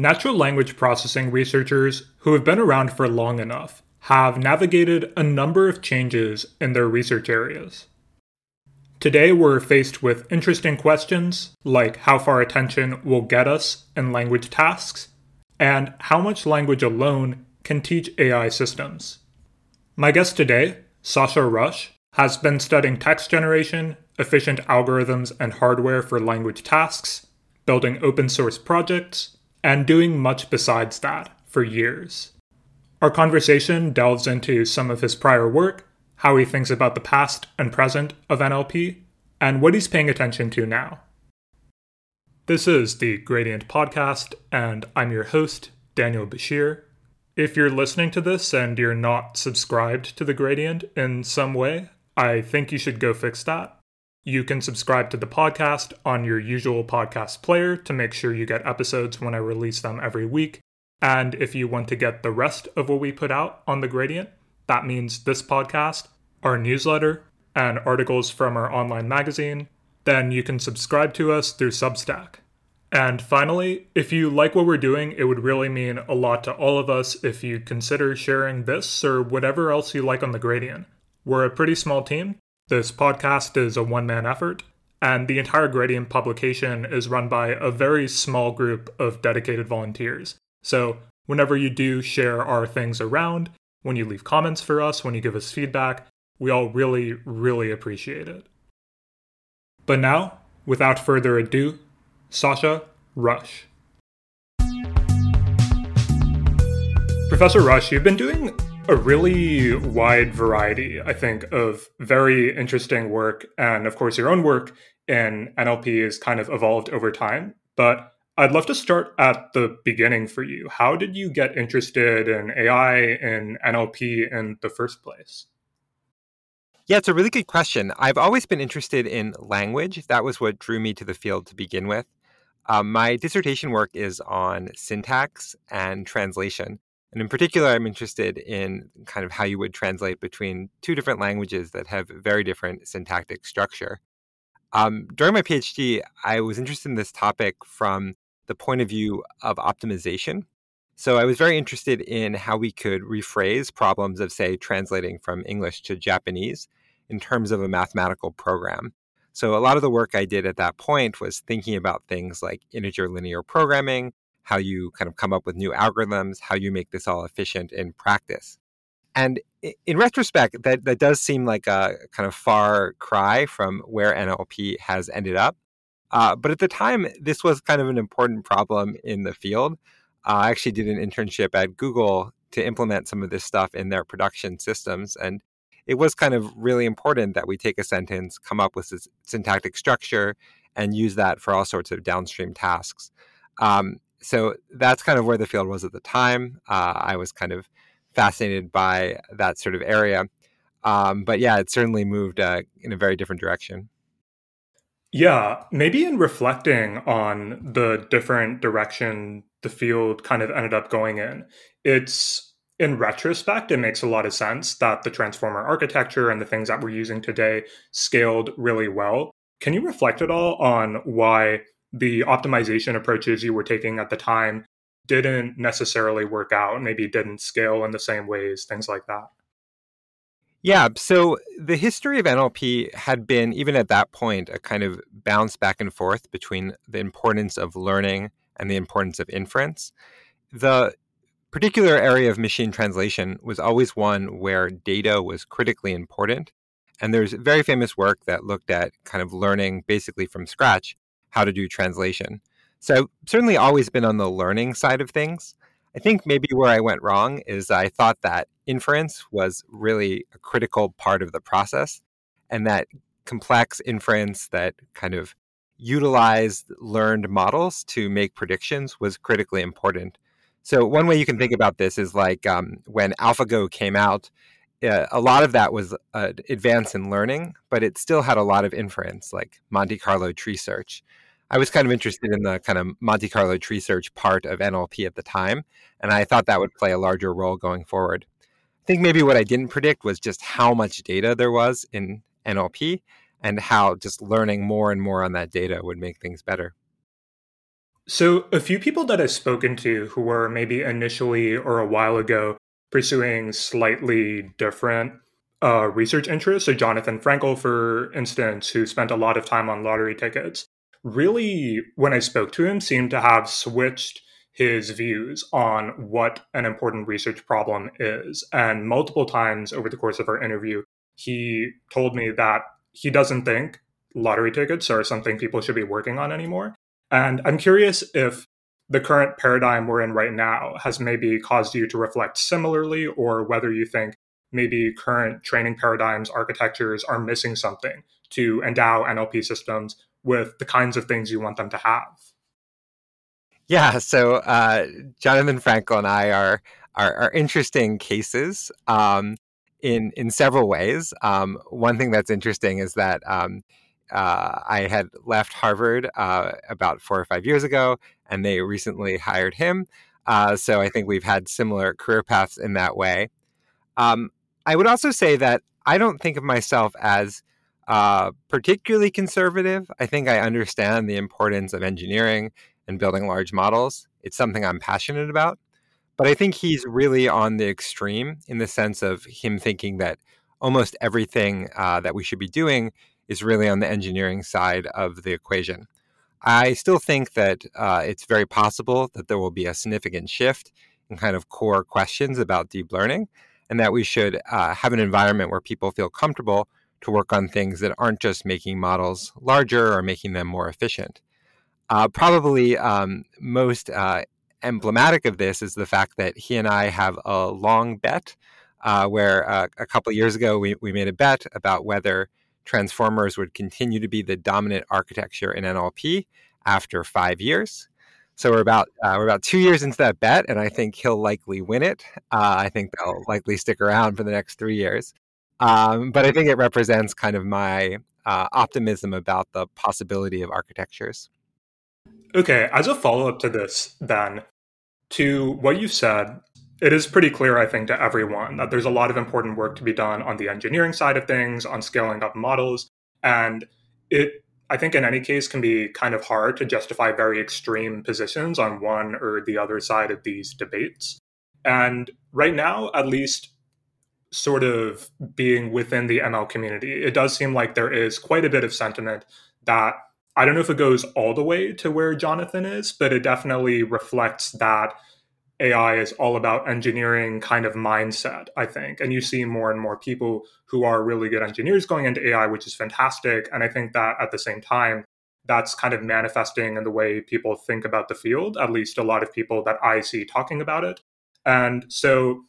Natural language processing researchers who have been around for long enough have navigated a number of changes in their research areas. Today, we're faced with interesting questions like how far attention will get us in language tasks, and how much language alone can teach AI systems. My guest today, Sasha Rush, has been studying text generation, efficient algorithms and hardware for language tasks, building open source projects, and doing much besides that for years. Our conversation delves into some of his prior work, how he thinks about the past and present of NLP, and what he's paying attention to now. This is the Gradient Podcast, and I'm your host, Daniel Bashir. If you're listening to this and you're not subscribed to the Gradient in some way, I think you should go fix that. You can subscribe to the podcast on your usual podcast player to make sure you get episodes when I release them every week. And if you want to get the rest of what we put out on The Gradient, that means this podcast, our newsletter, and articles from our online magazine, then you can subscribe to us through Substack. And finally, if you like what we're doing, it would really mean a lot to all of us if you consider sharing this or whatever else you like on The Gradient. We're a pretty small team, this podcast is a one man effort, and the entire Gradient publication is run by a very small group of dedicated volunteers. So, whenever you do share our things around, when you leave comments for us, when you give us feedback, we all really, really appreciate it. But now, without further ado, Sasha Rush. Professor Rush, you've been doing a really wide variety, I think, of very interesting work. And of course, your own work in NLP has kind of evolved over time. But I'd love to start at the beginning for you. How did you get interested in AI and NLP in the first place? Yeah, it's a really good question. I've always been interested in language. That was what drew me to the field to begin with. Um, my dissertation work is on syntax and translation. And in particular, I'm interested in kind of how you would translate between two different languages that have very different syntactic structure. Um, during my PhD, I was interested in this topic from the point of view of optimization. So I was very interested in how we could rephrase problems of, say, translating from English to Japanese in terms of a mathematical program. So a lot of the work I did at that point was thinking about things like integer linear programming, how you kind of come up with new algorithms, how you make this all efficient in practice. And in retrospect, that, that does seem like a kind of far cry from where NLP has ended up. Uh, but at the time, this was kind of an important problem in the field. Uh, I actually did an internship at Google to implement some of this stuff in their production systems. And it was kind of really important that we take a sentence, come up with this syntactic structure, and use that for all sorts of downstream tasks. Um, so that's kind of where the field was at the time. Uh, I was kind of fascinated by that sort of area. Um, but yeah, it certainly moved uh, in a very different direction. Yeah, maybe in reflecting on the different direction the field kind of ended up going in, it's in retrospect, it makes a lot of sense that the transformer architecture and the things that we're using today scaled really well. Can you reflect at all on why the optimization approaches you were taking at the time didn't necessarily work out, maybe didn't scale in the same ways, things like that. Yeah, so the history of NLP had been, even at that point, a kind of bounce back and forth between the importance of learning and the importance of inference. The particular area of machine translation was always one where data was critically important. And there's very famous work that looked at kind of learning basically from scratch how to do translation. So certainly always been on the learning side of things. I think maybe where I went wrong is I thought that inference was really a critical part of the process and that complex inference that kind of utilized learned models to make predictions was critically important. So one way you can think about this is like um, when AlphaGo came out, uh, a lot of that was uh, advance in learning, but it still had a lot of inference, like Monte Carlo tree search. I was kind of interested in the kind of Monte Carlo tree search part of NLP at the time, and I thought that would play a larger role going forward. I think maybe what I didn't predict was just how much data there was in NLP and how just learning more and more on that data would make things better. So, a few people that I've spoken to who were maybe initially or a while ago pursuing slightly different uh, research interests, so Jonathan Frankle, for instance, who spent a lot of time on lottery tickets, really, when I spoke to him, seemed to have switched his views on what an important research problem is. And multiple times over the course of our interview, he told me that he doesn't think lottery tickets are something people should be working on anymore. And I'm curious if the current paradigm we're in right now has maybe caused you to reflect similarly, or whether you think maybe current training paradigms, architectures are missing something to endow NLP systems with the kinds of things you want them to have. Yeah, so uh, Jonathan Frankle and I are are, are interesting cases um, in in several ways. Um, one thing that's interesting is that um, uh, I had left Harvard uh, about four or five years ago, and they recently hired him. Uh, so I think we've had similar career paths in that way. Um, I would also say that I don't think of myself as uh, particularly conservative. I think I understand the importance of engineering and building large models. It's something I'm passionate about. But I think he's really on the extreme in the sense of him thinking that almost everything uh, that we should be doing is really on the engineering side of the equation. I still think that uh, it's very possible that there will be a significant shift in kind of core questions about deep learning, and that we should uh, have an environment where people feel comfortable to work on things that aren't just making models larger or making them more efficient. Uh, probably um, most uh, emblematic of this is the fact that he and I have a long bet uh, where uh, a couple years ago we, we made a bet about whether transformers would continue to be the dominant architecture in NLP after five years. So we're about uh, we're about two years into that bet, and I think he'll likely win it. Uh, I think they'll likely stick around for the next three years. Um, but I think it represents kind of my uh, optimism about the possibility of architectures. Okay, as a follow up to this, then, to what you said, it is pretty clear, I think, to everyone that there's a lot of important work to be done on the engineering side of things, on scaling up models. And it, I think, in any case, can be kind of hard to justify very extreme positions on one or the other side of these debates. And right now, at least, sort of being within the ML community, it does seem like there is quite a bit of sentiment that I don't know if it goes all the way to where Jonathan is, but it definitely reflects that AI is all about engineering kind of mindset, I think. And you see more and more people who are really good engineers going into AI, which is fantastic. And I think that at the same time, that's kind of manifesting in the way people think about the field, at least a lot of people that I see talking about it. And so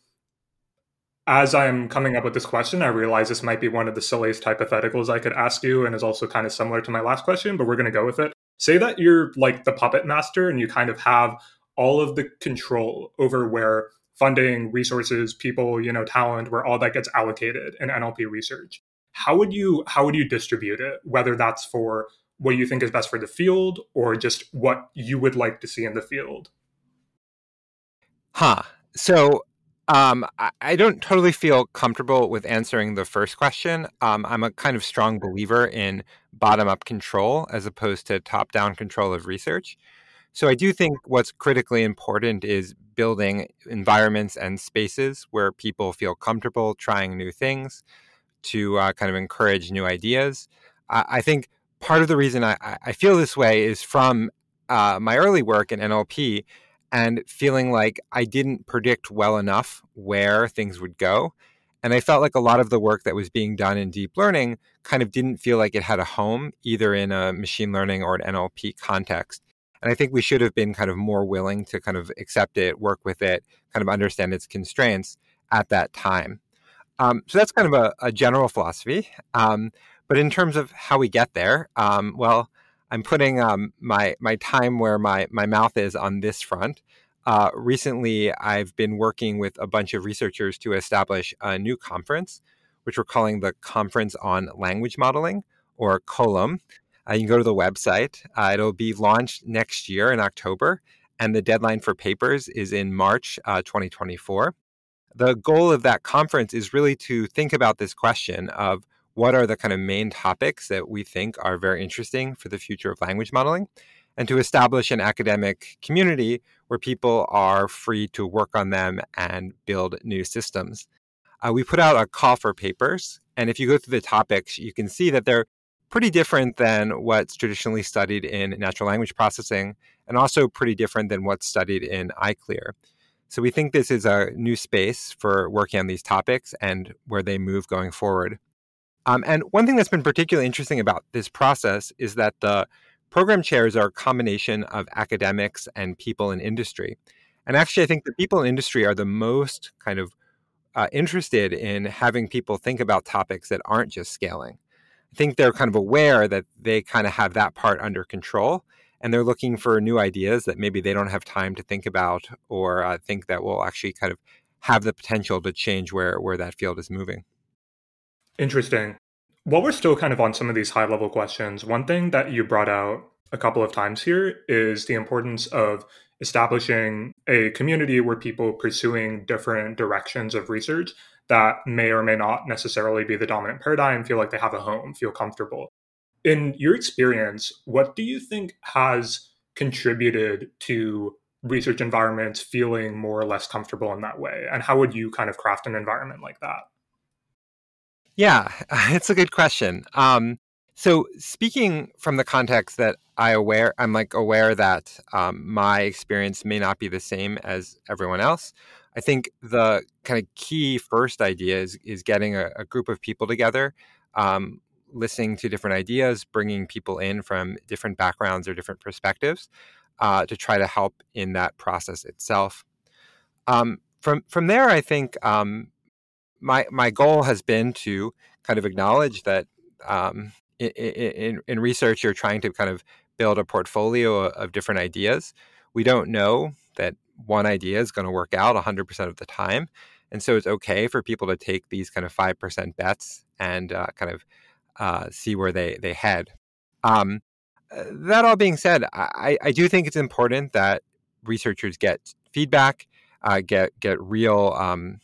as I'm coming up with this question, I realize this might be one of the silliest hypotheticals I could ask you and is also kind of similar to my last question, but we're going to go with it. Say that you're like the puppet master and you kind of have all of the control over where funding, resources, people, you know, talent, where all that gets allocated in NLP research. How would you how would you distribute it? Whether that's for what you think is best for the field or just what you would like to see in the field? Huh. So um, I, don't totally feel comfortable with answering the first question. Um, I'm a kind of strong believer in bottom up control as opposed to top down control of research. So I do think what's critically important is building environments and spaces where people feel comfortable trying new things to uh, kind of encourage new ideas. I, I, think part of the reason I, I feel this way is from uh, my early work in NLP and feeling like I didn't predict well enough where things would go. And I felt like a lot of the work that was being done in deep learning kind of didn't feel like it had a home either in a machine learning or an NLP context. And I think we should have been kind of more willing to kind of accept it, work with it, kind of understand its constraints at that time. Um, so that's kind of a, a general philosophy. Um, but in terms of how we get there, um, well, I'm putting um, my my time where my my mouth is on this front. Uh, recently, I've been working with a bunch of researchers to establish a new conference, which we're calling the Conference on Language Modeling, or COLM. Uh, you can go to the website. Uh, it'll be launched next year in October, and the deadline for papers is in March uh, 2024. The goal of that conference is really to think about this question of what are the kind of main topics that we think are very interesting for the future of language modeling, and to establish an academic community where people are free to work on them and build new systems. Uh, we put out a call for papers, and if you go through the topics, you can see that they're pretty different than what's traditionally studied in natural language processing, and also pretty different than what's studied in ICLR. So we think this is a new space for working on these topics and where they move going forward. Um, and one thing that's been particularly interesting about this process is that the program chairs are a combination of academics and people in industry. And actually, I think the people in industry are the most kind of uh, interested in having people think about topics that aren't just scaling. I think they're kind of aware that they kind of have that part under control and they're looking for new ideas that maybe they don't have time to think about or uh, think that will actually kind of have the potential to change where where that field is moving. Interesting. While we're still kind of on some of these high level questions, one thing that you brought out a couple of times here is the importance of establishing a community where people pursuing different directions of research that may or may not necessarily be the dominant paradigm feel like they have a home, feel comfortable. In your experience, what do you think has contributed to research environments feeling more or less comfortable in that way? And how would you kind of craft an environment like that? Yeah, it's a good question. Um, so speaking from the context that I aware, I'm like aware that um, my experience may not be the same as everyone else. I think the kind of key first idea is is getting a, a group of people together, um, listening to different ideas, bringing people in from different backgrounds or different perspectives uh, to try to help in that process itself. Um, from from there, I think um, my my goal has been to kind of acknowledge that um, in, in, in research you're trying to kind of build a portfolio of different ideas. We don't know that one idea is going to work out 100% of the time. And so it's okay for people to take these kind of 5% bets and uh, kind of uh, see where they, they head. Um, uh, that all being said, I, I do think it's important that researchers get feedback, uh, get get real um,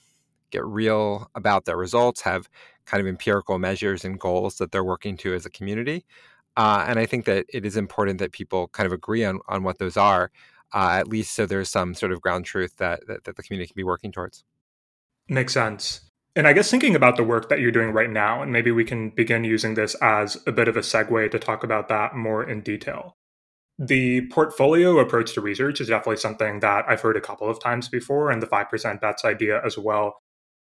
get real about their results, have kind of empirical measures and goals that they're working to as a community. Uh, and I think that it is important that people kind of agree on, on what those are, uh, at least so there's some sort of ground truth that, that, that the community can be working towards. Makes sense. And I guess thinking about the work that you're doing right now, and maybe we can begin using this as a bit of a segue to talk about that more in detail. The portfolio approach to research is definitely something that I've heard a couple of times before, and the 5% bets idea as well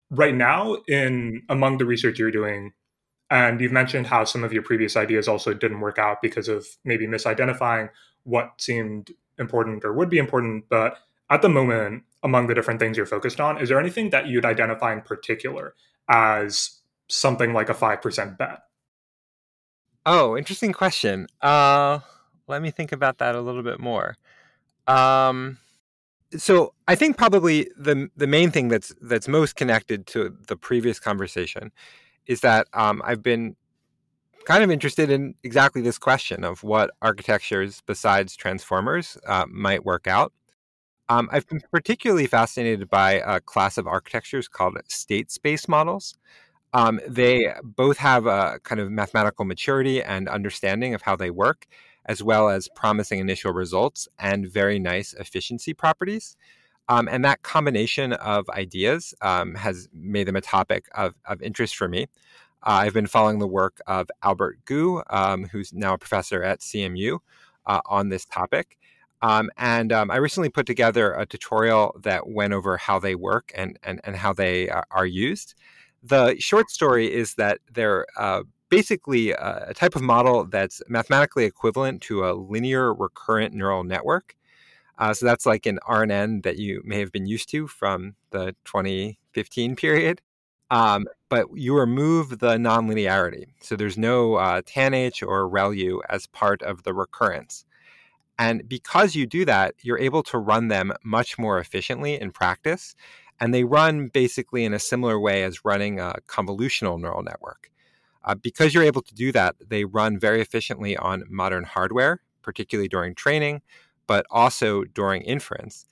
right now in among the research you're doing and you've mentioned how some of your previous ideas also didn't work out because of maybe misidentifying what seemed important or would be important but at the moment among the different things you're focused on is there anything that you'd identify in particular as something like a 5% bet? Oh interesting question. Uh let me think about that a little bit more. Um so I think probably the the main thing that's that's most connected to the previous conversation is that um, I've been kind of interested in exactly this question of what architectures besides transformers uh, might work out. Um, I've been particularly fascinated by a class of architectures called state space models. Um, they both have a kind of mathematical maturity and understanding of how they work, as well as promising initial results and very nice efficiency properties. Um, and that combination of ideas um, has made them a topic of, of interest for me. Uh, I've been following the work of Albert Gu, um, who's now a professor at CMU, uh, on this topic. Um, and um, I recently put together a tutorial that went over how they work and, and, and how they are, are used. The short story is that they're uh, basically a, a type of model that's mathematically equivalent to a linear recurrent neural network. Uh, so that's like an RNN that you may have been used to from the 2015 period. Um, but you remove the nonlinearity. So there's no uh, tanh or ReLU as part of the recurrence. And because you do that, you're able to run them much more efficiently in practice. And they run basically in a similar way as running a convolutional neural network. Uh, because you're able to do that, they run very efficiently on modern hardware, particularly during training, but also during inference.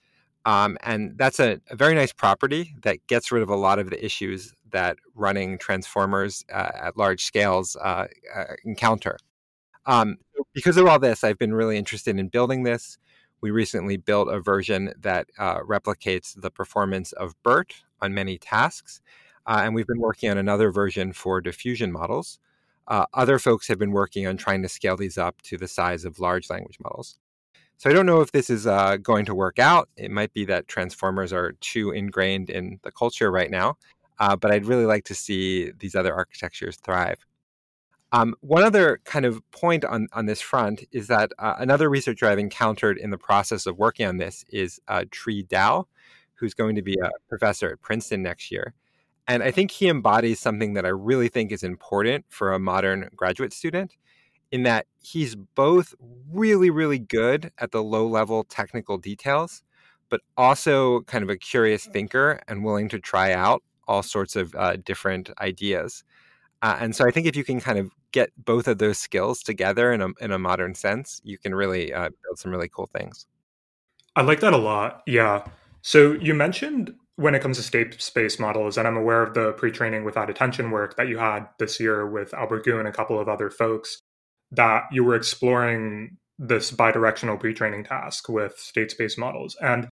Um, and that's a, a, very nice property that gets rid of a lot of the issues that running transformers uh, at large scales uh, uh encounter. Um, because of all this, I've been really interested in building this. We recently built a version that uh, replicates the performance of BERT on many tasks. Uh, and we've been working on another version for diffusion models. Uh, other folks have been working on trying to scale these up to the size of large language models. So I don't know if this is uh, going to work out. It might be that transformers are too ingrained in the culture right now, uh, but I'd really like to see these other architectures thrive. Um, one other kind of point on, on this front is that uh, another researcher I've encountered in the process of working on this is uh, Tri Dao, who's going to be a professor at Princeton next year. And I think he embodies something that I really think is important for a modern graduate student, in that he's both really, really good at the low level technical details, but also kind of a curious thinker and willing to try out all sorts of uh, different ideas. Uh, and so I think if you can kind of get both of those skills together in a, in a modern sense, you can really uh, build some really cool things. I like that a lot. Yeah. So you mentioned when it comes to state space models, and I'm aware of the pre training without attention work that you had this year with Albert Gu and a couple of other folks, that you were exploring this bidirectional pre training task with state space models. And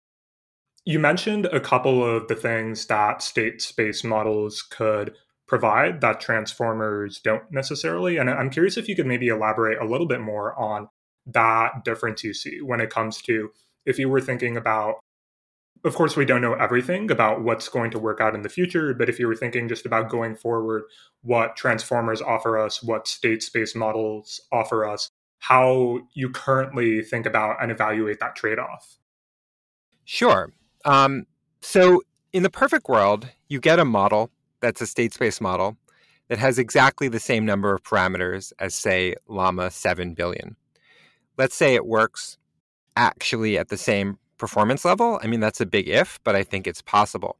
you mentioned a couple of the things that state space models could provide that transformers don't necessarily. And I'm curious if you could maybe elaborate a little bit more on that difference you see when it comes to if you were thinking about of course we don't know everything about what's going to work out in the future but if you were thinking just about going forward what transformers offer us what state space models offer us how you currently think about and evaluate that trade-off sure um, so in the perfect world you get a model that's a state space model that has exactly the same number of parameters as, say, Llama 7 billion. Let's say it works actually at the same performance level. I mean, that's a big if, but I think it's possible.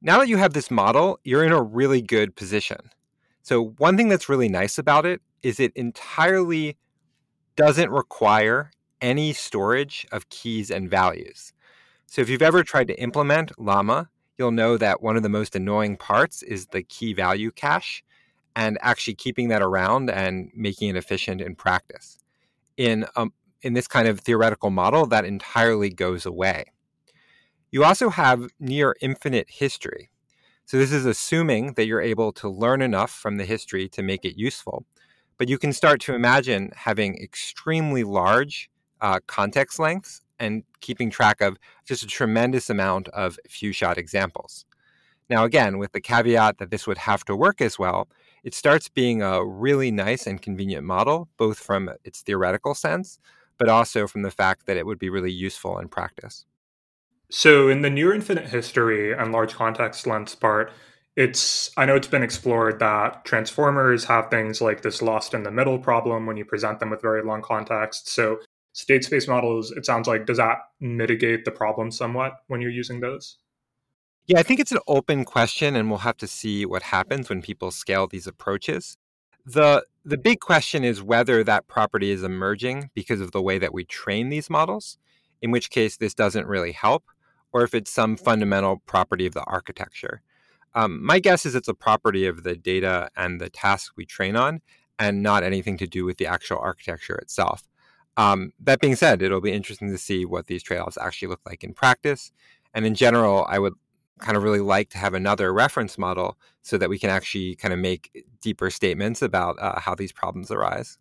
Now that you have this model, you're in a really good position. So, one thing that's really nice about it is it entirely doesn't require any storage of keys and values. So, if you've ever tried to implement Llama, you'll know that one of the most annoying parts is the key value cache and actually keeping that around and making it efficient in practice. In, um, in this kind of theoretical model, that entirely goes away. You also have near infinite history. So, this is assuming that you're able to learn enough from the history to make it useful. But you can start to imagine having extremely large uh, context lengths and keeping track of just a tremendous amount of few shot examples. Now, again, with the caveat that this would have to work as well, it starts being a really nice and convenient model, both from its theoretical sense, but also from the fact that it would be really useful in practice. So, in the near infinite history and large context length part, it's I know it's been explored that transformers have things like this lost in the middle problem when you present them with very long context. So state space models, it sounds like, does that mitigate the problem somewhat when you're using those? Yeah, I think it's an open question, and we'll have to see what happens when people scale these approaches. The, the big question is whether that property is emerging because of the way that we train these models, in which case this doesn't really help, or if it's some fundamental property of the architecture. Um, my guess is it's a property of the data and the tasks we train on, and not anything to do with the actual architecture itself. Um, that being said, it'll be interesting to see what these trade offs actually look like in practice. And in general, I would kind of really like to have another reference model so that we can actually kind of make deeper statements about uh, how these problems arise.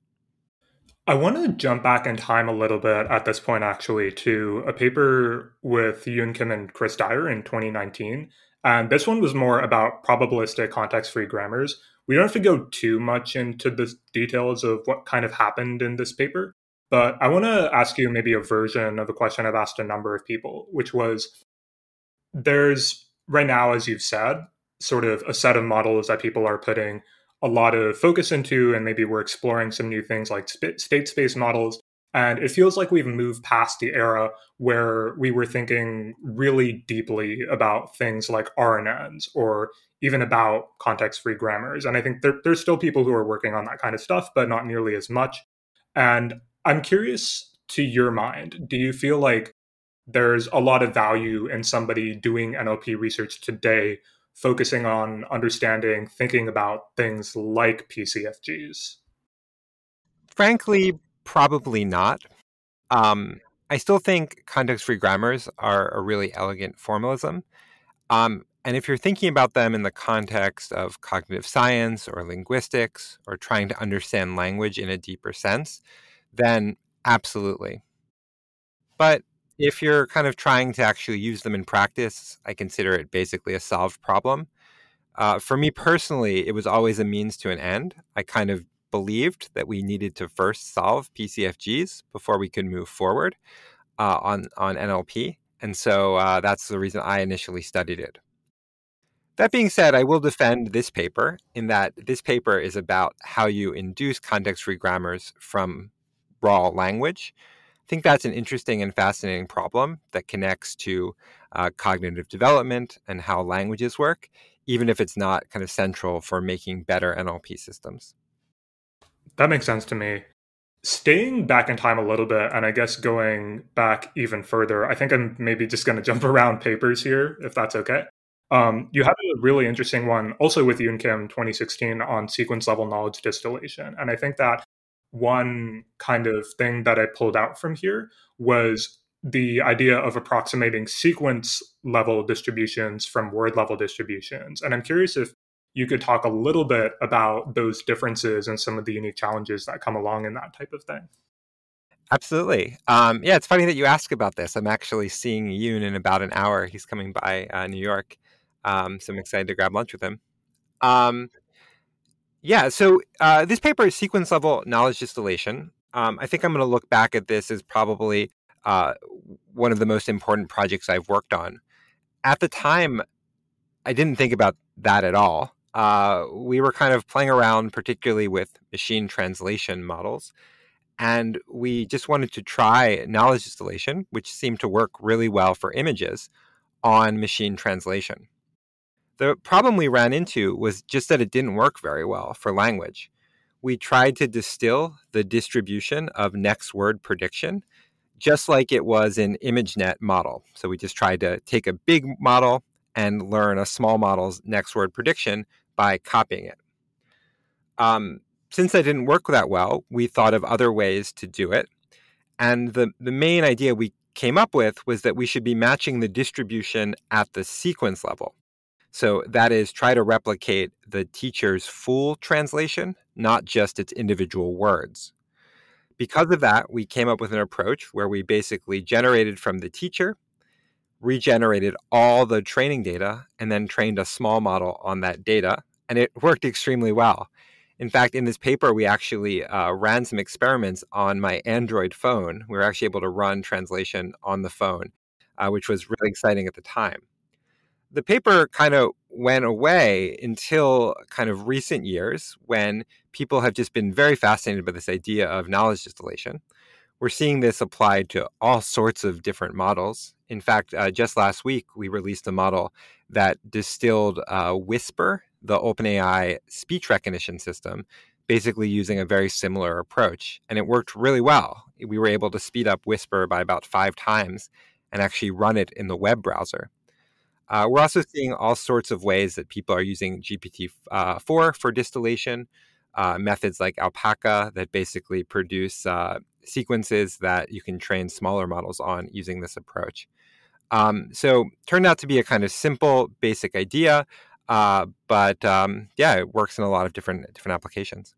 I want to jump back in time a little bit at this point, actually, to a paper with Yoon Kim and Chris Dyer in 2019. And this one was more about probabilistic context free grammars. We don't have to go too much into the details of what kind of happened in this paper, but I want to ask you maybe a version of a question I've asked a number of people, which was there's right now, as you've said, sort of a set of models that people are putting a lot of focus into, and maybe we're exploring some new things like state space models. And it feels like we've moved past the era where we were thinking really deeply about things like RNNs or even about context free grammars. And I think there, there's still people who are working on that kind of stuff, but not nearly as much. And I'm curious to your mind, do you feel like there's a lot of value in somebody doing NLP research today, focusing on understanding, thinking about things like PCFGs? Frankly, probably not. Um, I still think context free grammars are a really elegant formalism. Um, and if you're thinking about them in the context of cognitive science or linguistics or trying to understand language in a deeper sense, then absolutely. But if you're kind of trying to actually use them in practice, I consider it basically a solved problem. Uh, for me personally, it was always a means to an end. I kind of believed that we needed to first solve PCFGs before we could move forward uh, on on NLP, and so uh, that's the reason I initially studied it. That being said, I will defend this paper in that this paper is about how you induce context free grammars from raw language. Think that's an interesting and fascinating problem that connects to uh, cognitive development and how languages work, even if it's not kind of central for making better NLP systems. That makes sense to me. Staying back in time a little bit, and I guess going back even further, I think I'm maybe just going to jump around papers here, if that's okay. Um, you have a really interesting one also with Yoon Kim 2016 on sequence level knowledge distillation. And I think that one kind of thing that I pulled out from here was the idea of approximating sequence level distributions from word level distributions. And I'm curious if you could talk a little bit about those differences and some of the unique challenges that come along in that type of thing. Absolutely. Um, yeah, it's funny that you ask about this. I'm actually seeing Yoon in about an hour. He's coming by uh, New York. Um, so I'm excited to grab lunch with him. Um, yeah, so uh, this paper is sequence level knowledge distillation. Um, I think I'm going to look back at this as probably uh, one of the most important projects I've worked on. At the time, I didn't think about that at all. Uh, we were kind of playing around, particularly with machine translation models. And we just wanted to try knowledge distillation, which seemed to work really well for images, on machine translation. The problem we ran into was just that it didn't work very well for language. We tried to distill the distribution of next word prediction just like it was in ImageNet model. So we just tried to take a big model and learn a small model's next word prediction by copying it. Um, since that didn't work that well, we thought of other ways to do it. And the, the main idea we came up with was that we should be matching the distribution at the sequence level. So that is try to replicate the teacher's full translation, not just its individual words. Because of that, we came up with an approach where we basically generated from the teacher, regenerated all the training data, and then trained a small model on that data. And it worked extremely well. In fact, in this paper, we actually uh, ran some experiments on my Android phone. We were actually able to run translation on the phone, uh, which was really exciting at the time the paper kind of went away until kind of recent years when people have just been very fascinated by this idea of knowledge distillation. We're seeing this applied to all sorts of different models. In fact, uh, just last week, we released a model that distilled uh, Whisper, the OpenAI speech recognition system, basically using a very similar approach. And it worked really well. We were able to speed up Whisper by about five times and actually run it in the web browser. Uh, we're also seeing all sorts of ways that people are using GPT-4 uh, for distillation, uh, methods like Alpaca that basically produce uh, sequences that you can train smaller models on using this approach. Um, so turned out to be a kind of simple, basic idea, uh, but um, yeah, it works in a lot of different different applications.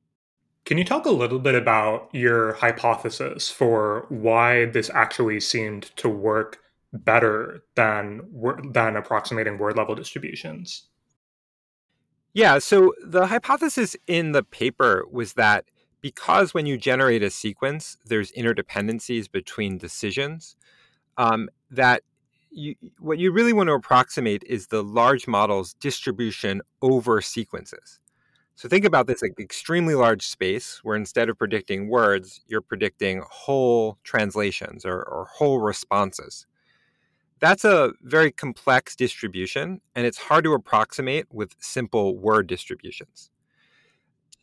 Can you talk a little bit about your hypothesis for why this actually seemed to work better than than approximating word level distributions. Yeah, so the hypothesis in the paper was that because when you generate a sequence, there's interdependencies between decisions, um, that you, what you really want to approximate is the large model's distribution over sequences. So think about this like extremely large space where instead of predicting words, you're predicting whole translations or, or whole responses. That's a very complex distribution, and it's hard to approximate with simple word distributions.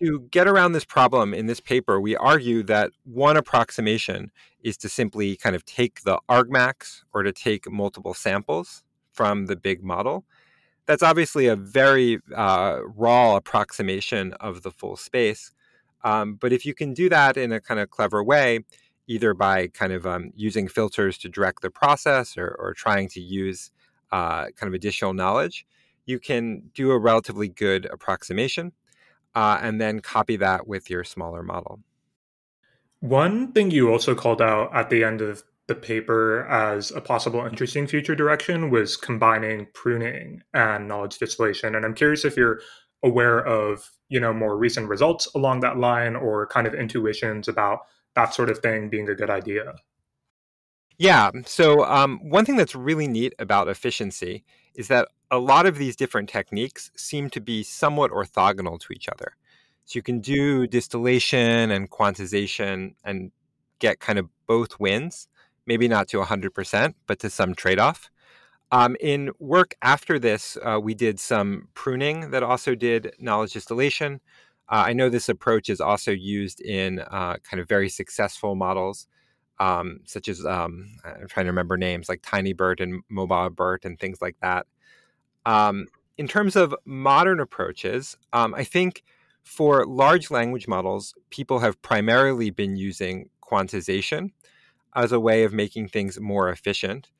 To get around this problem in this paper, we argue that one approximation is to simply kind of take the argmax or to take multiple samples from the big model. That's obviously a very uh, raw approximation of the full space. Um, but if you can do that in a kind of clever way, either by kind of um, using filters to direct the process or, or trying to use uh, kind of additional knowledge, you can do a relatively good approximation uh, and then copy that with your smaller model. One thing you also called out at the end of the paper as a possible interesting future direction was combining pruning and knowledge distillation. And I'm curious if you're aware of, you know, more recent results along that line or kind of intuitions about that sort of thing being a good idea. Yeah. So, um, one thing that's really neat about efficiency is that a lot of these different techniques seem to be somewhat orthogonal to each other. So, you can do distillation and quantization and get kind of both wins, maybe not to 100%, but to some trade off. Um, in work after this, uh, we did some pruning that also did knowledge distillation. Uh, I know this approach is also used in uh, kind of very successful models um, such as um, I'm trying to remember names like TinyBERT and MobileBERT and things like that. Um, in terms of modern approaches, um, I think for large language models, people have primarily been using quantization as a way of making things more efficient.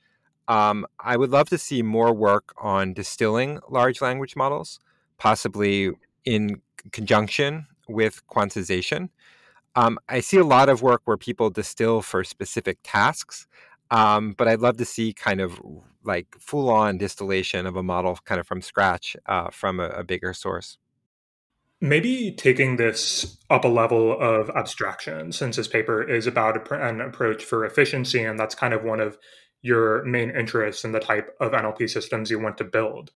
Um, I would love to see more work on distilling large language models, possibly in conjunction with quantization. Um, I see a lot of work where people distill for specific tasks, um, but I'd love to see kind of like full on distillation of a model kind of from scratch uh, from a, a bigger source. Maybe taking this up a level of abstraction, since this paper is about an approach for efficiency, and that's kind of one of your main interests in the type of NLP systems you want to build.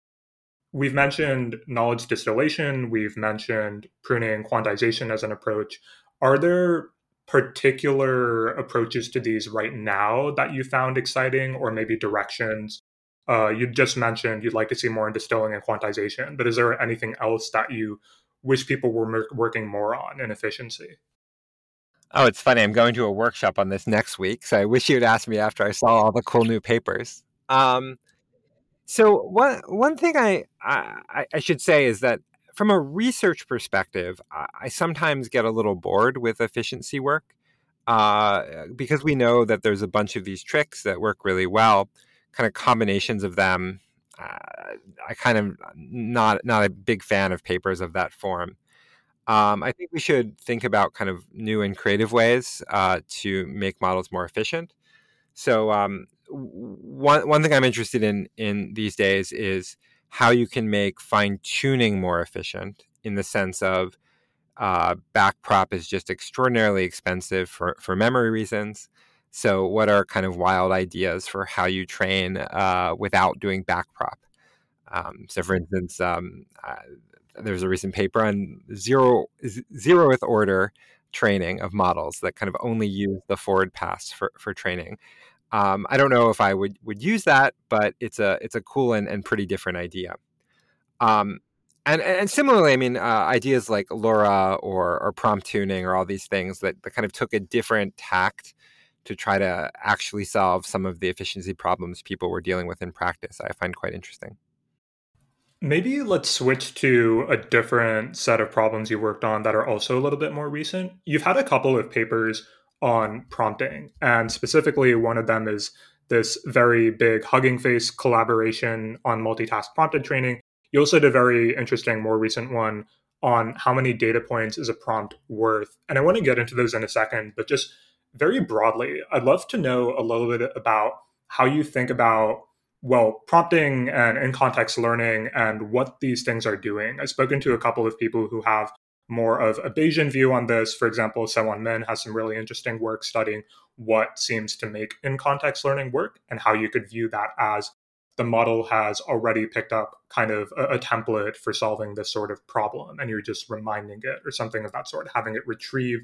We've mentioned knowledge distillation, we've mentioned pruning and quantization as an approach. Are there particular approaches to these right now that you found exciting, or maybe directions? Uh, you just mentioned you'd like to see more in distilling and quantization, but is there anything else that you wish people were working more on in efficiency? Oh, it's funny. I'm going to a workshop on this next week, so I wish you'd asked me after I saw all the cool new papers. Um, so one one thing I, I I should say is that from a research perspective, I sometimes get a little bored with efficiency work uh, because we know that there's a bunch of these tricks that work really well. Kind of combinations of them. Uh, I kind of not not a big fan of papers of that form. Um, I think we should think about kind of new and creative ways uh, to make models more efficient. So um, one one thing I'm interested in in these days is how you can make fine tuning more efficient in the sense of uh, backprop is just extraordinarily expensive for, for memory reasons. So, what are kind of wild ideas for how you train uh, without doing backprop? Um, so, for instance, um, uh, there's a recent paper on zero zeroth order training of models that kind of only use the forward pass for, for training. Um, I don't know if I would would use that, but it's a it's a cool and, and pretty different idea. Um, and and similarly, I mean, uh, ideas like LoRA or or prompt tuning or all these things that, that kind of took a different tact to try to actually solve some of the efficiency problems people were dealing with in practice. I find quite interesting. Maybe let's switch to a different set of problems you worked on that are also a little bit more recent. You've had a couple of papers on prompting. And specifically, one of them is this very big Hugging Face collaboration on multitask prompted training. You also did a very interesting, more recent one on how many data points is a prompt worth. And I want to get into those in a second, but just very broadly, I'd love to know a little bit about how you think about well prompting and in context learning and what these things are doing i've spoken to a couple of people who have more of a Bayesian view on this. For example, Sewon Min has some really interesting work studying what seems to make in context learning work and how you could view that as the model has already picked up kind of a, a, template for solving this sort of problem and you're just reminding it or something of that sort, having it retrieve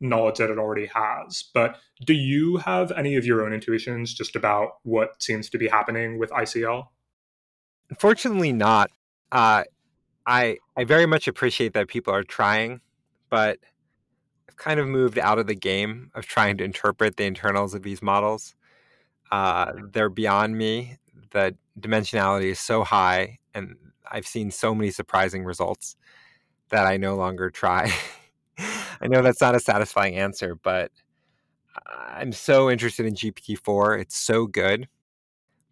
knowledge that it already has. But do you have any of your own intuitions just about what seems to be happening with ICL? Unfortunately, not. Uh, I I very much appreciate that people are trying, but I've kind of moved out of the game of trying to interpret the internals of these models. Uh, they're beyond me. The dimensionality is so high, and I've seen so many surprising results that I no longer try. I know that's not a satisfying answer, but I'm so interested in GPT-4. It's so good,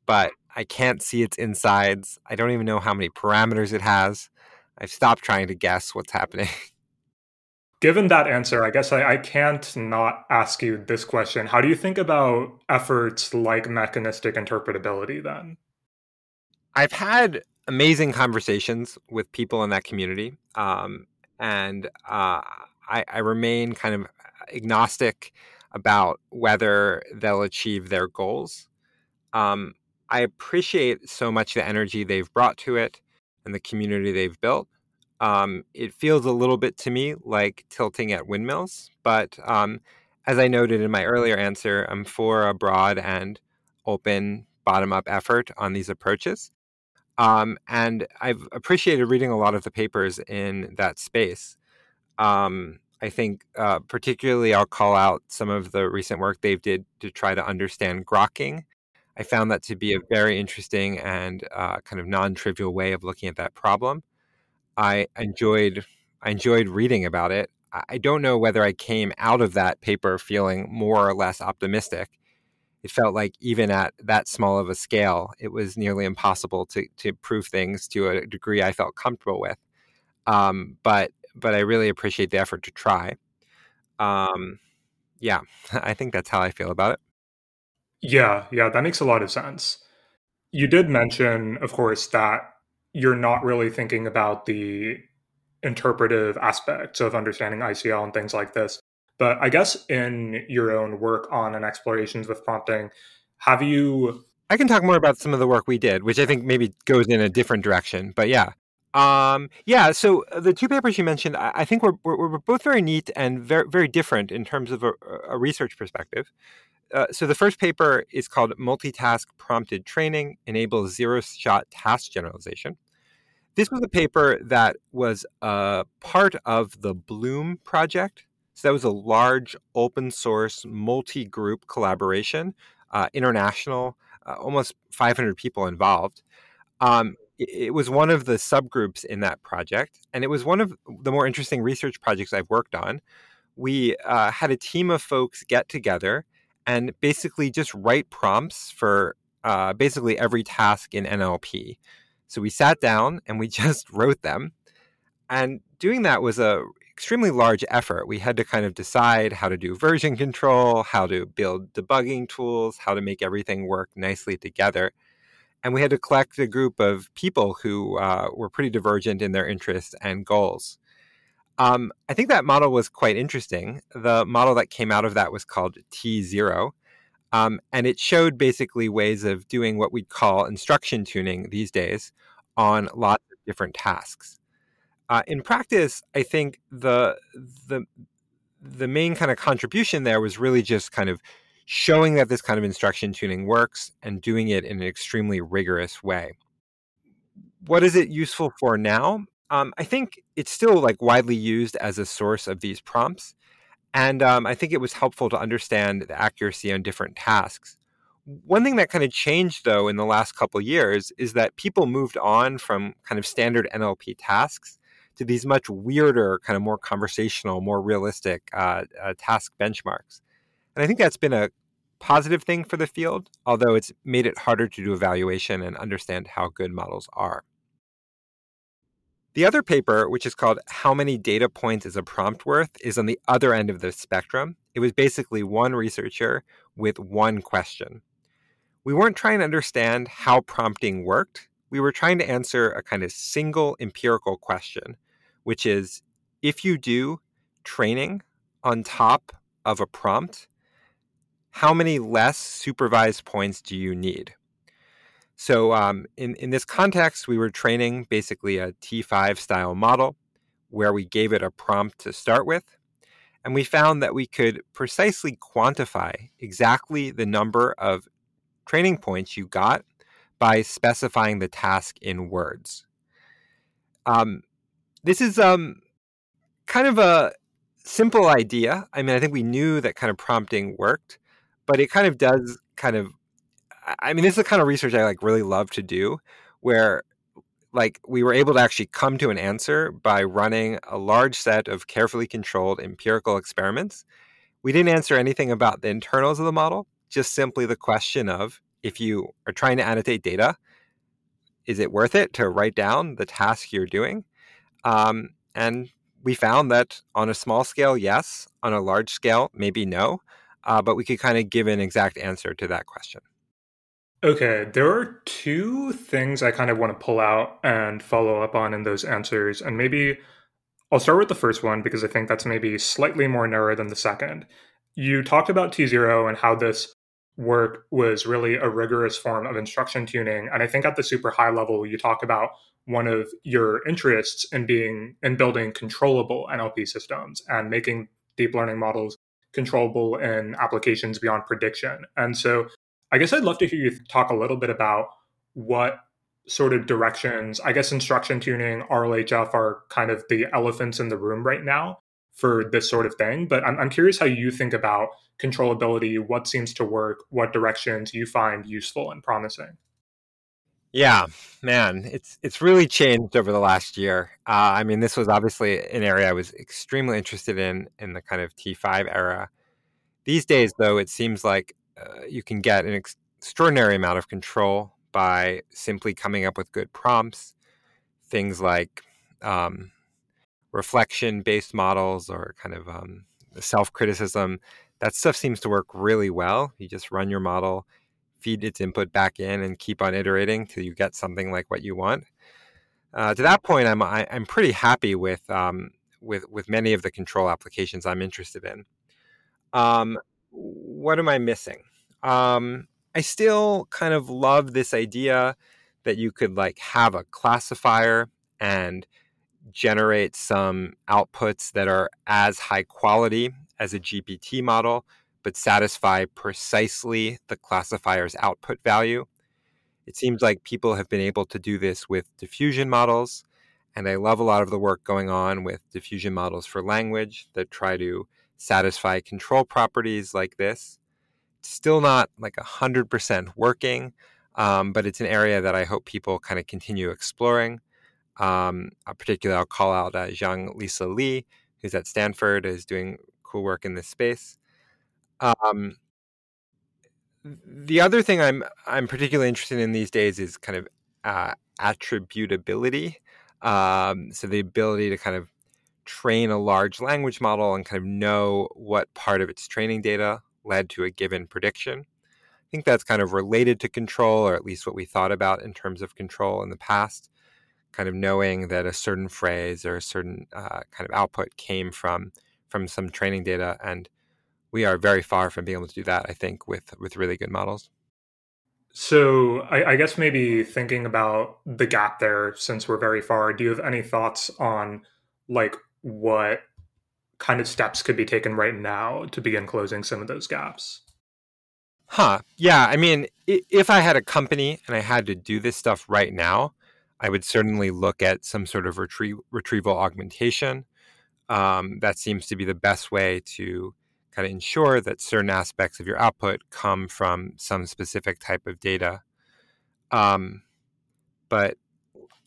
but I can't see its insides. I don't even know how many parameters it has. I've stopped trying to guess what's happening. Given that answer, I guess I, I, can't not ask you this question. How do you think about efforts like mechanistic interpretability then? I've had amazing conversations with people in that community. Um, and uh, I, I, remain kind of agnostic about whether they'll achieve their goals. Um, I appreciate so much the energy they've brought to it and the community they've built. Um, it feels a little bit to me like tilting at windmills, but um, as I noted in my earlier answer, I'm for a broad and open bottom up effort on these approaches. Um, and I've appreciated reading a lot of the papers in that space. Um, I think, uh, particularly, I'll call out some of the recent work they've did to try to understand grokking. I found that to be a very interesting and uh, kind of non-trivial way of looking at that problem. I enjoyed I enjoyed reading about it. I don't know whether I came out of that paper feeling more or less optimistic. It felt like even at that small of a scale, it was nearly impossible to to prove things to a degree I felt comfortable with. Um, but but I really appreciate the effort to try. Um, yeah, I think that's how I feel about it. Yeah, yeah, that makes a lot of sense. You did mention, of course, that you're not really thinking about the interpretive aspects of understanding ICL and things like this. But I guess in your own work on and explorations with prompting, have you? I can talk more about some of the work we did, which I think maybe goes in a different direction. But yeah, um, yeah. So uh, the two papers you mentioned, I, think were, were, both very neat and very very different in terms of a, a research perspective. Uh, so the first paper is called "Multitask Prompted Training Enables Zero Shot Task Generalization." This was a paper that was a part of the Bloom project. So that was a large open source multi group collaboration, uh, international, uh, almost 500 people involved. Um, it, was one of the subgroups in that project, and it was one of the more interesting research projects I've worked on. We uh, had a team of folks get together and basically just write prompts for uh, basically every task in NLP. So we sat down and we just wrote them. And doing that was a extremely large effort. We had to kind of decide how to do version control, how to build debugging tools, how to make everything work nicely together. And we had to collect a group of people who uh, were pretty divergent in their interests and goals. Um, I think that model was quite interesting. The model that came out of that was called T0. Um, and it showed basically ways of doing what we'd call instruction tuning these days on lots of different tasks. Uh, in practice, I think the the the main kind of contribution there was really just kind of showing that this kind of instruction tuning works and doing it in an extremely rigorous way. What is it useful for now? Um, I think it's still like widely used as a source of these prompts. And um, I think it was helpful to understand the accuracy on different tasks. One thing that kind of changed, though, in the last couple years is that people moved on from kind of standard NLP tasks to these much weirder, kind of more conversational, more realistic uh, uh, task benchmarks. And I think that's been a positive thing for the field, although it's made it harder to do evaluation and understand how good models are. The other paper, which is called How Many Data Points is a Prompt Worth, is on the other end of the spectrum. It was basically one researcher with one question. We weren't trying to understand how prompting worked. We were trying to answer a kind of single empirical question, which is if you do training on top of a prompt, how many less supervised points do you need? So um, in, in this context, we were training basically a T5 style model where we gave it a prompt to start with. And we found that we could precisely quantify exactly the number of training points you got by specifying the task in words. Um, this is um, kind of a simple idea. I mean, I think we knew that kind of prompting worked, but it kind of does kind of I mean, this is the kind of research I like really love to do, where like we were able to actually come to an answer by running a large set of carefully controlled empirical experiments. We didn't answer anything about the internals of the model, just simply the question of if you are trying to annotate data, is it worth it to write down the task you're doing? Um, and we found that on a small scale, yes. On a large scale, maybe no. Uh, but we could kind of give an exact answer to that question. Okay, there are two things I kind of want to pull out and follow up on in those answers. And maybe I'll start with the first one because I think that's maybe slightly more narrow than the second. You talked about T0 and how this work was really a rigorous form of instruction tuning. And I think at the super high level, you talk about one of your interests in being in building controllable NLP systems and making deep learning models controllable in applications beyond prediction. And so I guess I'd love to hear you talk a little bit about what sort of directions, I guess instruction tuning, RLHF are kind of the elephants in the room right now for this sort of thing. But I'm, I'm curious how you think about controllability, what seems to work, what directions you find useful and promising. Yeah, man, it's it's really changed over the last year. Uh, I mean, this was obviously an area I was extremely interested in in the kind of T5 era. These days, though, it seems like uh, you can get an ex- extraordinary amount of control by simply coming up with good prompts. Things like um, reflection based models or kind of um, self criticism. That stuff seems to work really well. You just run your model, feed its input back in, and keep on iterating till you get something like what you want. Uh, to that point, I'm I, am i am pretty happy with um, with with many of the control applications I'm interested in. Um, what am I missing? Um, I still kind of love this idea that you could like have a classifier and generate some outputs that are as high quality as a GPT model, but satisfy precisely the classifier's output value. It seems like people have been able to do this with diffusion models. And I love a lot of the work going on with diffusion models for language that try to satisfy control properties like this. It's still not like 100% working, um, but it's an area that I hope people kind of continue exploring. Um, particularly, I'll call out uh, Xiang Lisa Li, who's at Stanford, is doing cool work in this space. Um, the other thing I'm I'm particularly interested in these days is kind of uh, attributability. Um, so the ability to kind of train a large language model and kind of know what part of its training data led to a given prediction. I think that's kind of related to control, or at least what we thought about in terms of control in the past. Kind of knowing that a certain phrase or a certain uh, kind of output came from from some training data, and we are very far from being able to do that. I think with with really good models. So I, I guess maybe thinking about the gap there, since we're very far, do you have any thoughts on like what kind of steps could be taken right now to begin closing some of those gaps? Huh. Yeah. I mean, if I had a company and I had to do this stuff right now, I would certainly look at some sort of retrie- retrieval augmentation. Um, that seems to be the best way to kind of ensure that certain aspects of your output come from some specific type of data. Um, but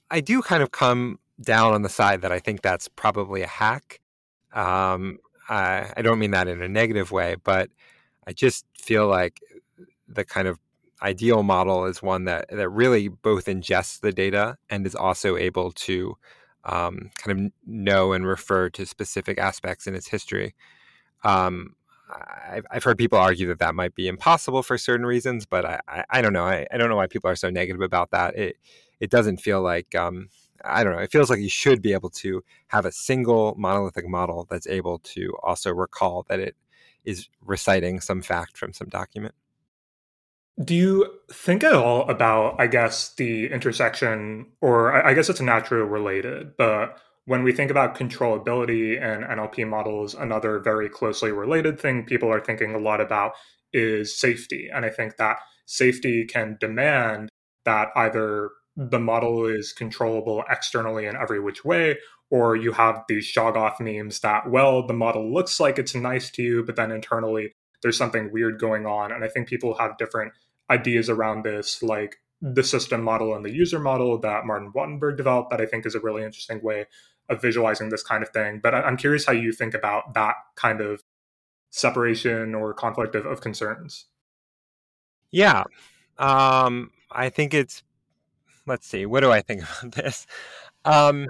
I do kind of come down on the side that I think that's probably a hack. Um, I, I don't mean that in a negative way, but I just feel like the kind of ideal model is one that that really both ingests the data and is also able to um, kind of know and refer to specific aspects in its history. Um, I've, I've heard people argue that that might be impossible for certain reasons, but I, I, I don't know. I, I don't know why people are so negative about that. It it doesn't feel like um, I don't know. It feels like you should be able to have a single monolithic model that's able to also recall that it is reciting some fact from some document. Do you think at all about, I guess, the intersection, or I guess it's naturally related, but when we think about controllability and NLP models, another very closely related thing people are thinking a lot about is safety. And I think that safety can demand that either the model is controllable externally in every which way, or you have these Shoggoth memes that, well, the model looks like it's nice to you, but then internally there's something weird going on. And I think people have different ideas around this. Like, the system model and the user model that Martin Wattenberg developed that I think is a really interesting way of visualizing this kind of thing. But I'm curious how you think about that kind of separation or conflict of, of concerns. Yeah. Um, I think it's, let's see, what do I think about this? Um,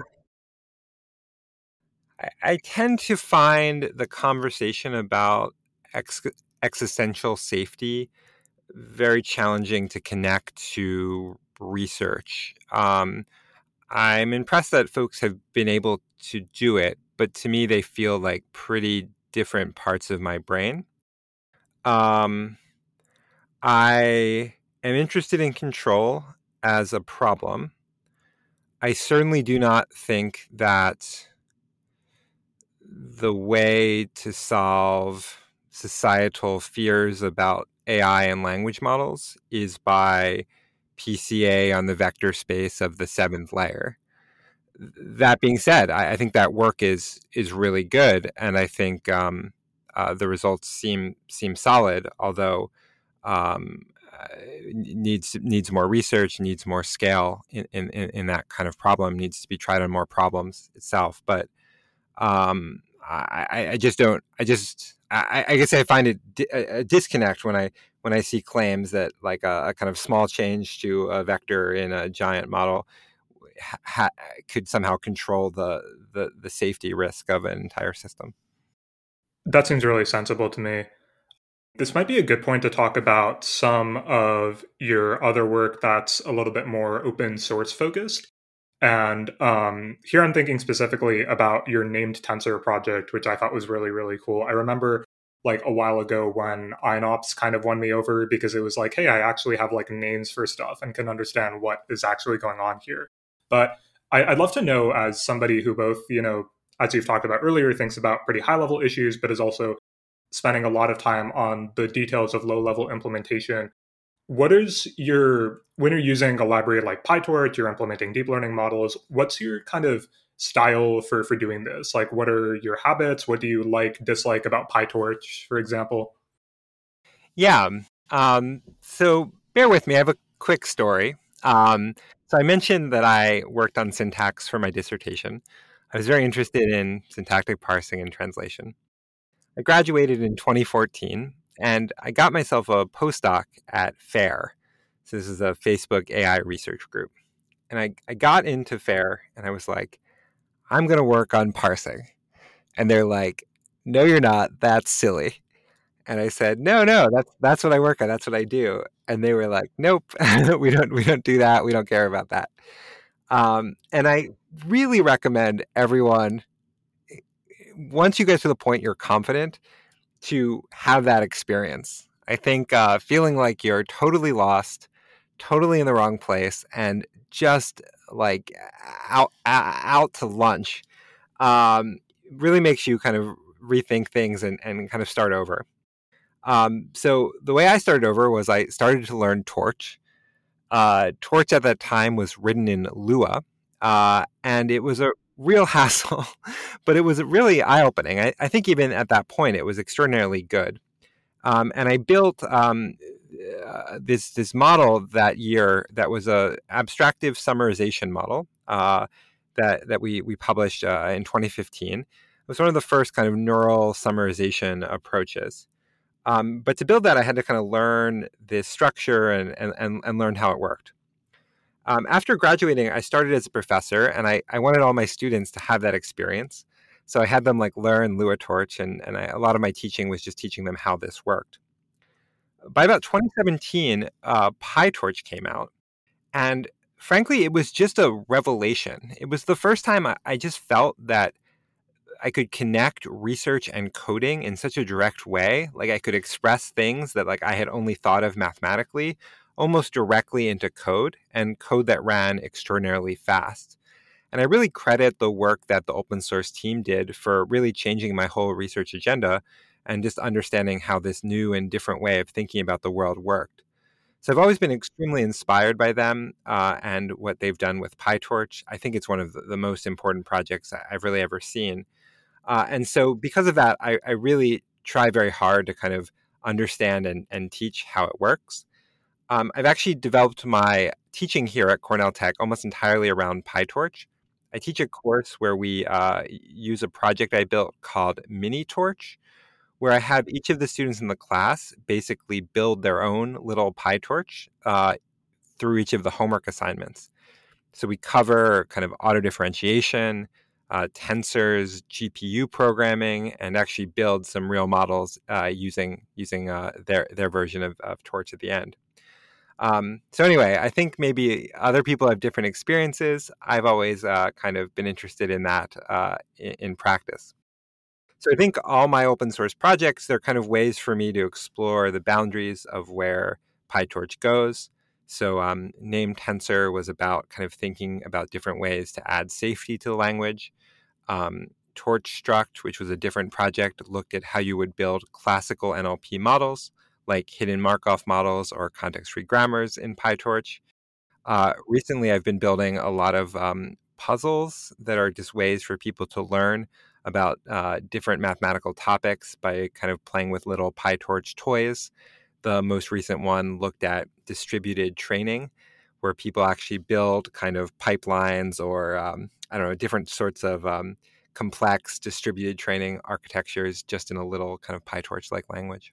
I, I tend to find the conversation about ex- existential safety very challenging to connect to research. Um, I'm impressed that folks have been able to do it, but to me, they feel like pretty different parts of my brain. Um, I am interested in control as a problem. I certainly do not think that the way to solve societal fears about AI and language models is by PCA on the vector space of the seventh layer. That being said, I, I think that work is is really good, and I think um, uh, the results seem seem solid. Although um, needs needs more research, needs more scale in, in, in that kind of problem, needs to be tried on more problems itself. But um, I, I just don't. I just I, I guess I find it a, disconnect when I when I see claims that like a, a, kind of small change to a vector in a giant model ha- could somehow control the, the the safety risk of an entire system. That seems really sensible to me. This might be a good point to talk about some of your other work that's a little bit more open source focused. And um, here I'm thinking specifically about your named tensor project, which I thought was really, really cool. I remember like a while ago when einops kind of won me over because it was like, hey, I actually have like names for stuff and can understand what is actually going on here. But I, would love to know, as somebody who both, you know, as you've talked about earlier, thinks about pretty high level issues, but is also spending a lot of time on the details of low level implementation. What is your when you're using a library like pytorch you're implementing deep learning models what's your kind of style for for doing this? Like what are your habits? What do you like dislike about pytorch for example? Yeah um, so bear with me i have a quick story. Um, so i mentioned that i worked on syntax for my dissertation. I was very interested in syntactic parsing and translation i graduated in 2014 and I got myself a postdoc at FAIR. So this is a Facebook AI research group. And I, I got into FAIR and I was like, I'm going to work on parsing. And they're like, no, you're not. That's silly. And I said, no, no, that's, that's what I work on. That's what I do. And they were like, nope, we don't, we don't do that. We don't care about that. Um, and I really recommend everyone, once you get to the point you're confident, to have that experience. I think uh, feeling like you're totally lost, totally in the wrong place, and just like out out to lunch um, really makes you kind of rethink things and, and kind of start over. Um, so the way I started over was I started to learn Torch. Uh, Torch at that time was written in Lua, uh, and it was a real hassle, but it was really eye opening. I, I, think even at that point, it was extraordinarily good. Um, and I built um, uh, this this model that year that was a abstractive summarization model uh, that that we we published uh, in 2015. It was one of the first kind of neural summarization approaches. Um, but to build that, I had to kind of learn this structure and, and, and learn how it worked. Um, after graduating, I started as a professor, and I, I wanted all my students to have that experience. So I had them like learn Lua Torch, and, and I, a lot of my teaching was just teaching them how this worked. By about 2017, uh, PyTorch came out, and frankly, it was just a revelation. It was the first time I, I just felt that I could connect research and coding in such a direct way. Like I could express things that like I had only thought of mathematically almost directly into code and code that ran extraordinarily fast. And I really credit the work that the open source team did for really changing my whole research agenda and just understanding how this new and different way of thinking about the world worked. So I've always been extremely inspired by them uh, and what they've done with PyTorch. I think it's one of the, most important projects I've really ever seen. Uh, and so because of that, I, I, really try very hard to kind of understand and, and teach how it works. Um, I've actually developed my teaching here at Cornell Tech almost entirely around PyTorch. I teach a course where we uh, use a project I built called MiniTorch, where I have each of the students in the class basically build their own little PyTorch uh, through each of the homework assignments. So we cover kind of auto differentiation, uh, tensors, GPU programming, and actually build some real models uh, using using uh, their their version of, of Torch at the end. Um, so anyway, I think maybe other people have different experiences. I've always uh, kind of been interested in that uh, in, in, practice. So I think all my open source projects, they're kind of ways for me to explore the boundaries of where PyTorch goes. So um, name tensor was about kind of thinking about different ways to add safety to the language. Um, Torch Struct, which was a different project, looked at how you would build classical NLP models like hidden Markov models or context free grammars in PyTorch. Uh, recently, I've been building a lot of um, puzzles that are just ways for people to learn about uh, different mathematical topics by kind of playing with little PyTorch toys. The most recent one looked at distributed training, where people actually build kind of pipelines or, um, I don't know, different sorts of um, complex distributed training architectures just in a little kind of PyTorch like language.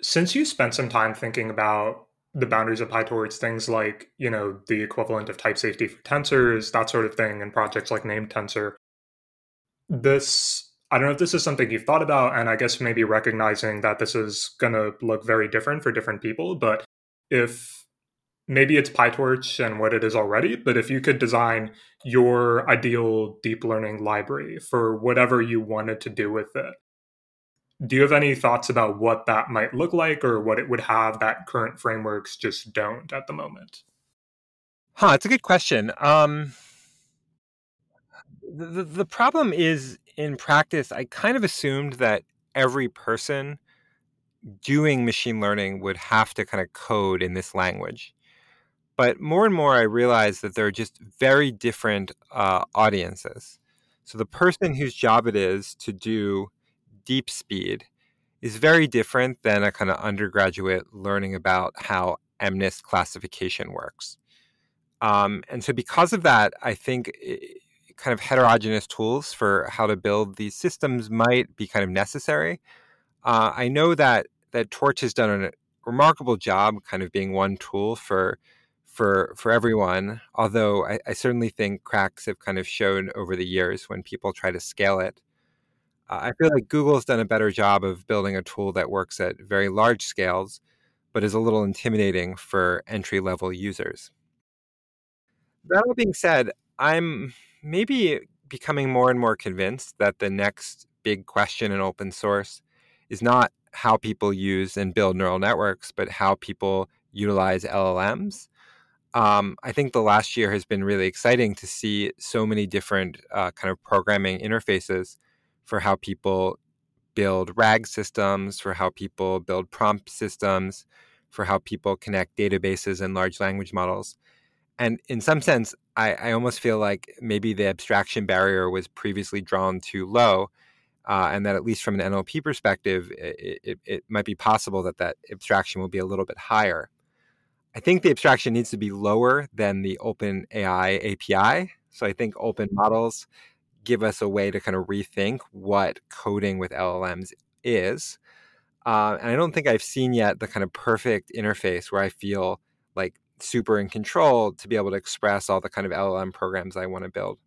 Since you spent some time thinking about the boundaries of PyTorch, things like, you know, the equivalent of type safety for tensors, that sort of thing, and projects like named tensor, this, I don't know if this is something you've thought about, and I guess maybe recognizing that this is going to look very different for different people, but if maybe it's PyTorch and what it is already, but if you could design your ideal deep learning library for whatever you wanted to do with it, do you have any thoughts about what that might look like or what it would have that current frameworks just don't at the moment? Huh, it's a good question. Um, the, the problem is in practice, I kind of assumed that every person doing machine learning would have to kind of code in this language. But more and more, I realize that there are just very different uh, audiences. So the person whose job it is to do DeepSpeed is very different than a kind of undergraduate learning about how MNIST classification works. Um, and so, because of that, I think kind of heterogeneous tools for how to build these systems might be kind of necessary. Uh, I know that that Torch has done a remarkable job, kind of being one tool for for for everyone. Although I, I certainly think cracks have kind of shown over the years when people try to scale it. I feel like Google's done a better job of building a tool that works at very large scales, but is a little intimidating for entry level users. That all being said, I'm maybe becoming more and more convinced that the next big question in open source is not how people use and build neural networks, but how people utilize LLMs. Um, I think the last year has been really exciting to see so many different uh, kind of programming interfaces for how people build RAG systems, for how people build prompt systems, for how people connect databases and large language models. And in some sense, I, I almost feel like maybe the abstraction barrier was previously drawn too low. Uh, and that at least from an NLP perspective, it, it, it, might be possible that that abstraction will be a little bit higher. I think the abstraction needs to be lower than the Open AI API. So I think open models give us a way to kind of rethink what coding with LLMs is. Uh, and I don't think I've seen yet the kind of perfect interface where I feel like super in control to be able to express all the kind of LLM programs I want to build.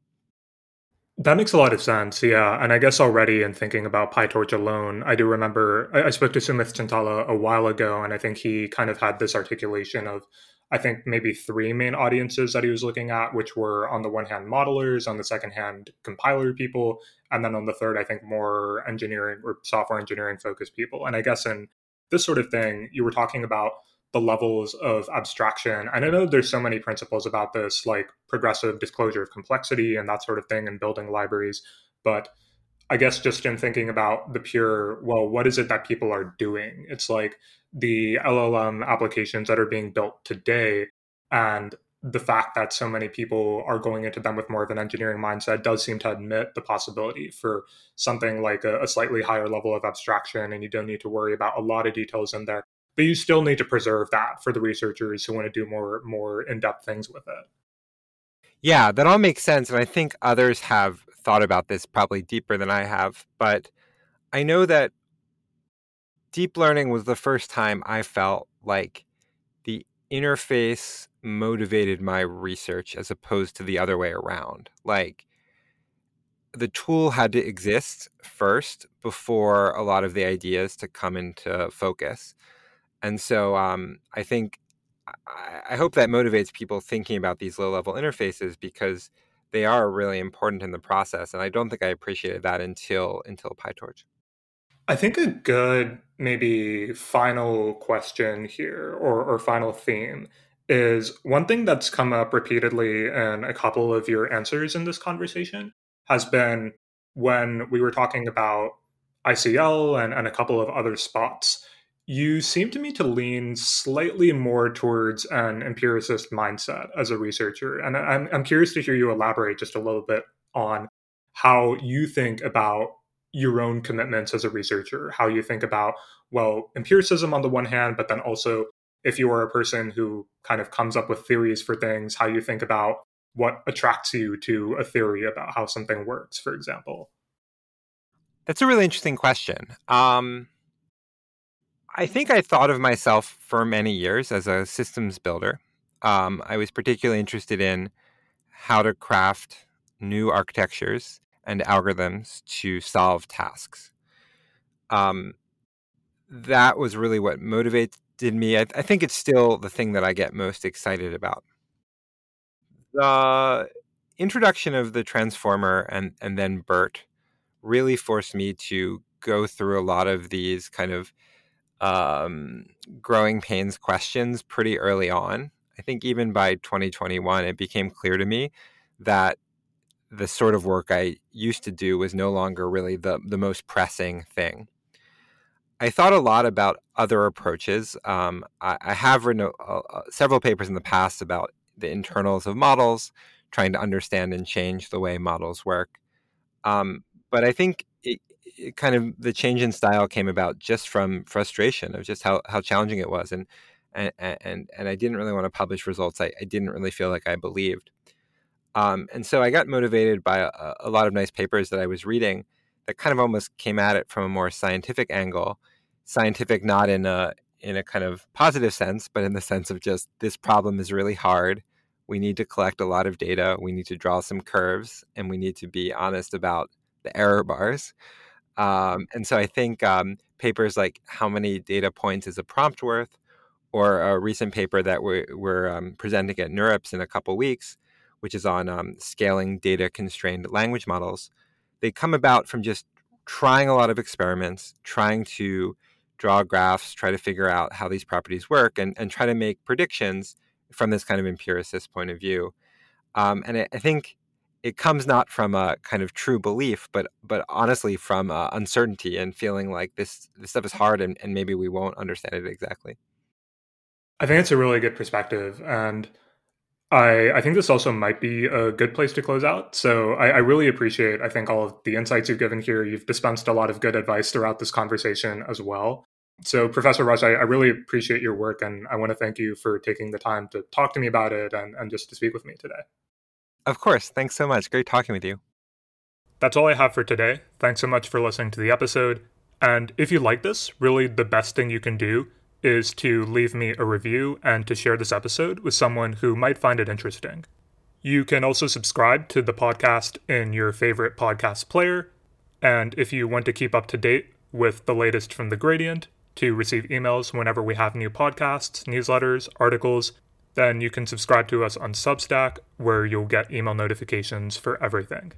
That makes a lot of sense, yeah. And I guess already in thinking about PyTorch alone, I do remember I, I spoke to Soumith Chintala a while ago, and I think he kind of had this articulation of I think maybe three main audiences that he was looking at, which were on the one hand modelers, on the second hand compiler people, and then on the third, I think more engineering or software engineering focused people. And I guess in this sort of thing, you were talking about the levels of abstraction. And I know there's so many principles about this, like progressive disclosure of complexity and that sort of thing, and building libraries. But I guess just in thinking about the pure, well, what is it that people are doing? It's like the LLM applications that are being built today and the fact that so many people are going into them with more of an engineering mindset does seem to admit the possibility for something like a, a, slightly higher level of abstraction and you don't need to worry about a lot of details in there but you still need to preserve that for the researchers who want to do more more in-depth things with it. Yeah, that all makes sense. And I think others have thought about this probably deeper than I have. But I know that deep learning was the first time I felt like the interface motivated my research as opposed to the other way around. Like the tool had to exist first before a lot of the ideas to come into focus. And so um, I think I, hope that motivates people thinking about these low level interfaces because they are really important in the process. And I don't think I appreciated that until until PyTorch. I think a good maybe final question here or, or final theme is one thing that's come up repeatedly in a couple of your answers in this conversation has been when we were talking about ICL and, and a couple of other spots you seem to me to lean slightly more towards an empiricist mindset as a researcher. And I'm, I'm curious to hear you elaborate just a little bit on how you think about your own commitments as a researcher, how you think about, well, empiricism on the one hand, but then also if you are a person who kind of comes up with theories for things, how you think about what attracts you to a theory about how something works, for example. That's a really interesting question. Um, I think I thought of myself for many years as a systems builder. Um, I was particularly interested in how to craft new architectures and algorithms to solve tasks. Um, that was really what motivated me. I, I think it's still the thing that I get most excited about. The introduction of the transformer and and then BERT really forced me to go through a lot of these kind of um, growing pains questions pretty early on. I think even by 2021, it became clear to me that the sort of work I used to do was no longer really the, the most pressing thing. I thought a lot about other approaches. Um, I, I, have written several papers in the past about the internals of models, trying to understand and change the way models work. Um, but I think it kind of the change in style came about just from frustration of just how, how challenging it was and and and and I didn't really want to publish results I, I didn't really feel like I believed. Um, and so I got motivated by a, a, lot of nice papers that I was reading that kind of almost came at it from a more scientific angle scientific not in a in a kind of positive sense but in the sense of just this problem is really hard. We need to collect a lot of data. We need to draw some curves and we need to be honest about the error bars um, and so I think um, papers like How Many Data Points is a Prompt Worth, or a recent paper that we're, we're um, presenting at NeurIPS in a couple weeks, which is on um, scaling data constrained language models, they come about from just trying a lot of experiments, trying to draw graphs, try to figure out how these properties work, and, and try to make predictions from this kind of empiricist point of view. Um, and I, I think it comes not from a kind of true belief, but but honestly from uh, uncertainty and feeling like this this stuff is hard and, and maybe we won't understand it exactly. I think it's a really good perspective, and I I think this also might be a good place to close out. So I, I really appreciate I think all of the insights you've given here. You've dispensed a lot of good advice throughout this conversation as well. So, Professor Rush, I, I, really appreciate your work, and I want to thank you for taking the time to talk to me about it and, and just to speak with me today. Of course. Thanks so much. Great talking with you. That's all I have for today. Thanks so much for listening to the episode. And if you like this, really the best thing you can do is to leave me a review and to share this episode with someone who might find it interesting. You can also subscribe to the podcast in your favorite podcast player. And if you want to keep up to date with the latest from The Gradient, to receive emails whenever we have new podcasts, newsletters, articles, then you can subscribe to us on Substack, where you'll get email notifications for everything.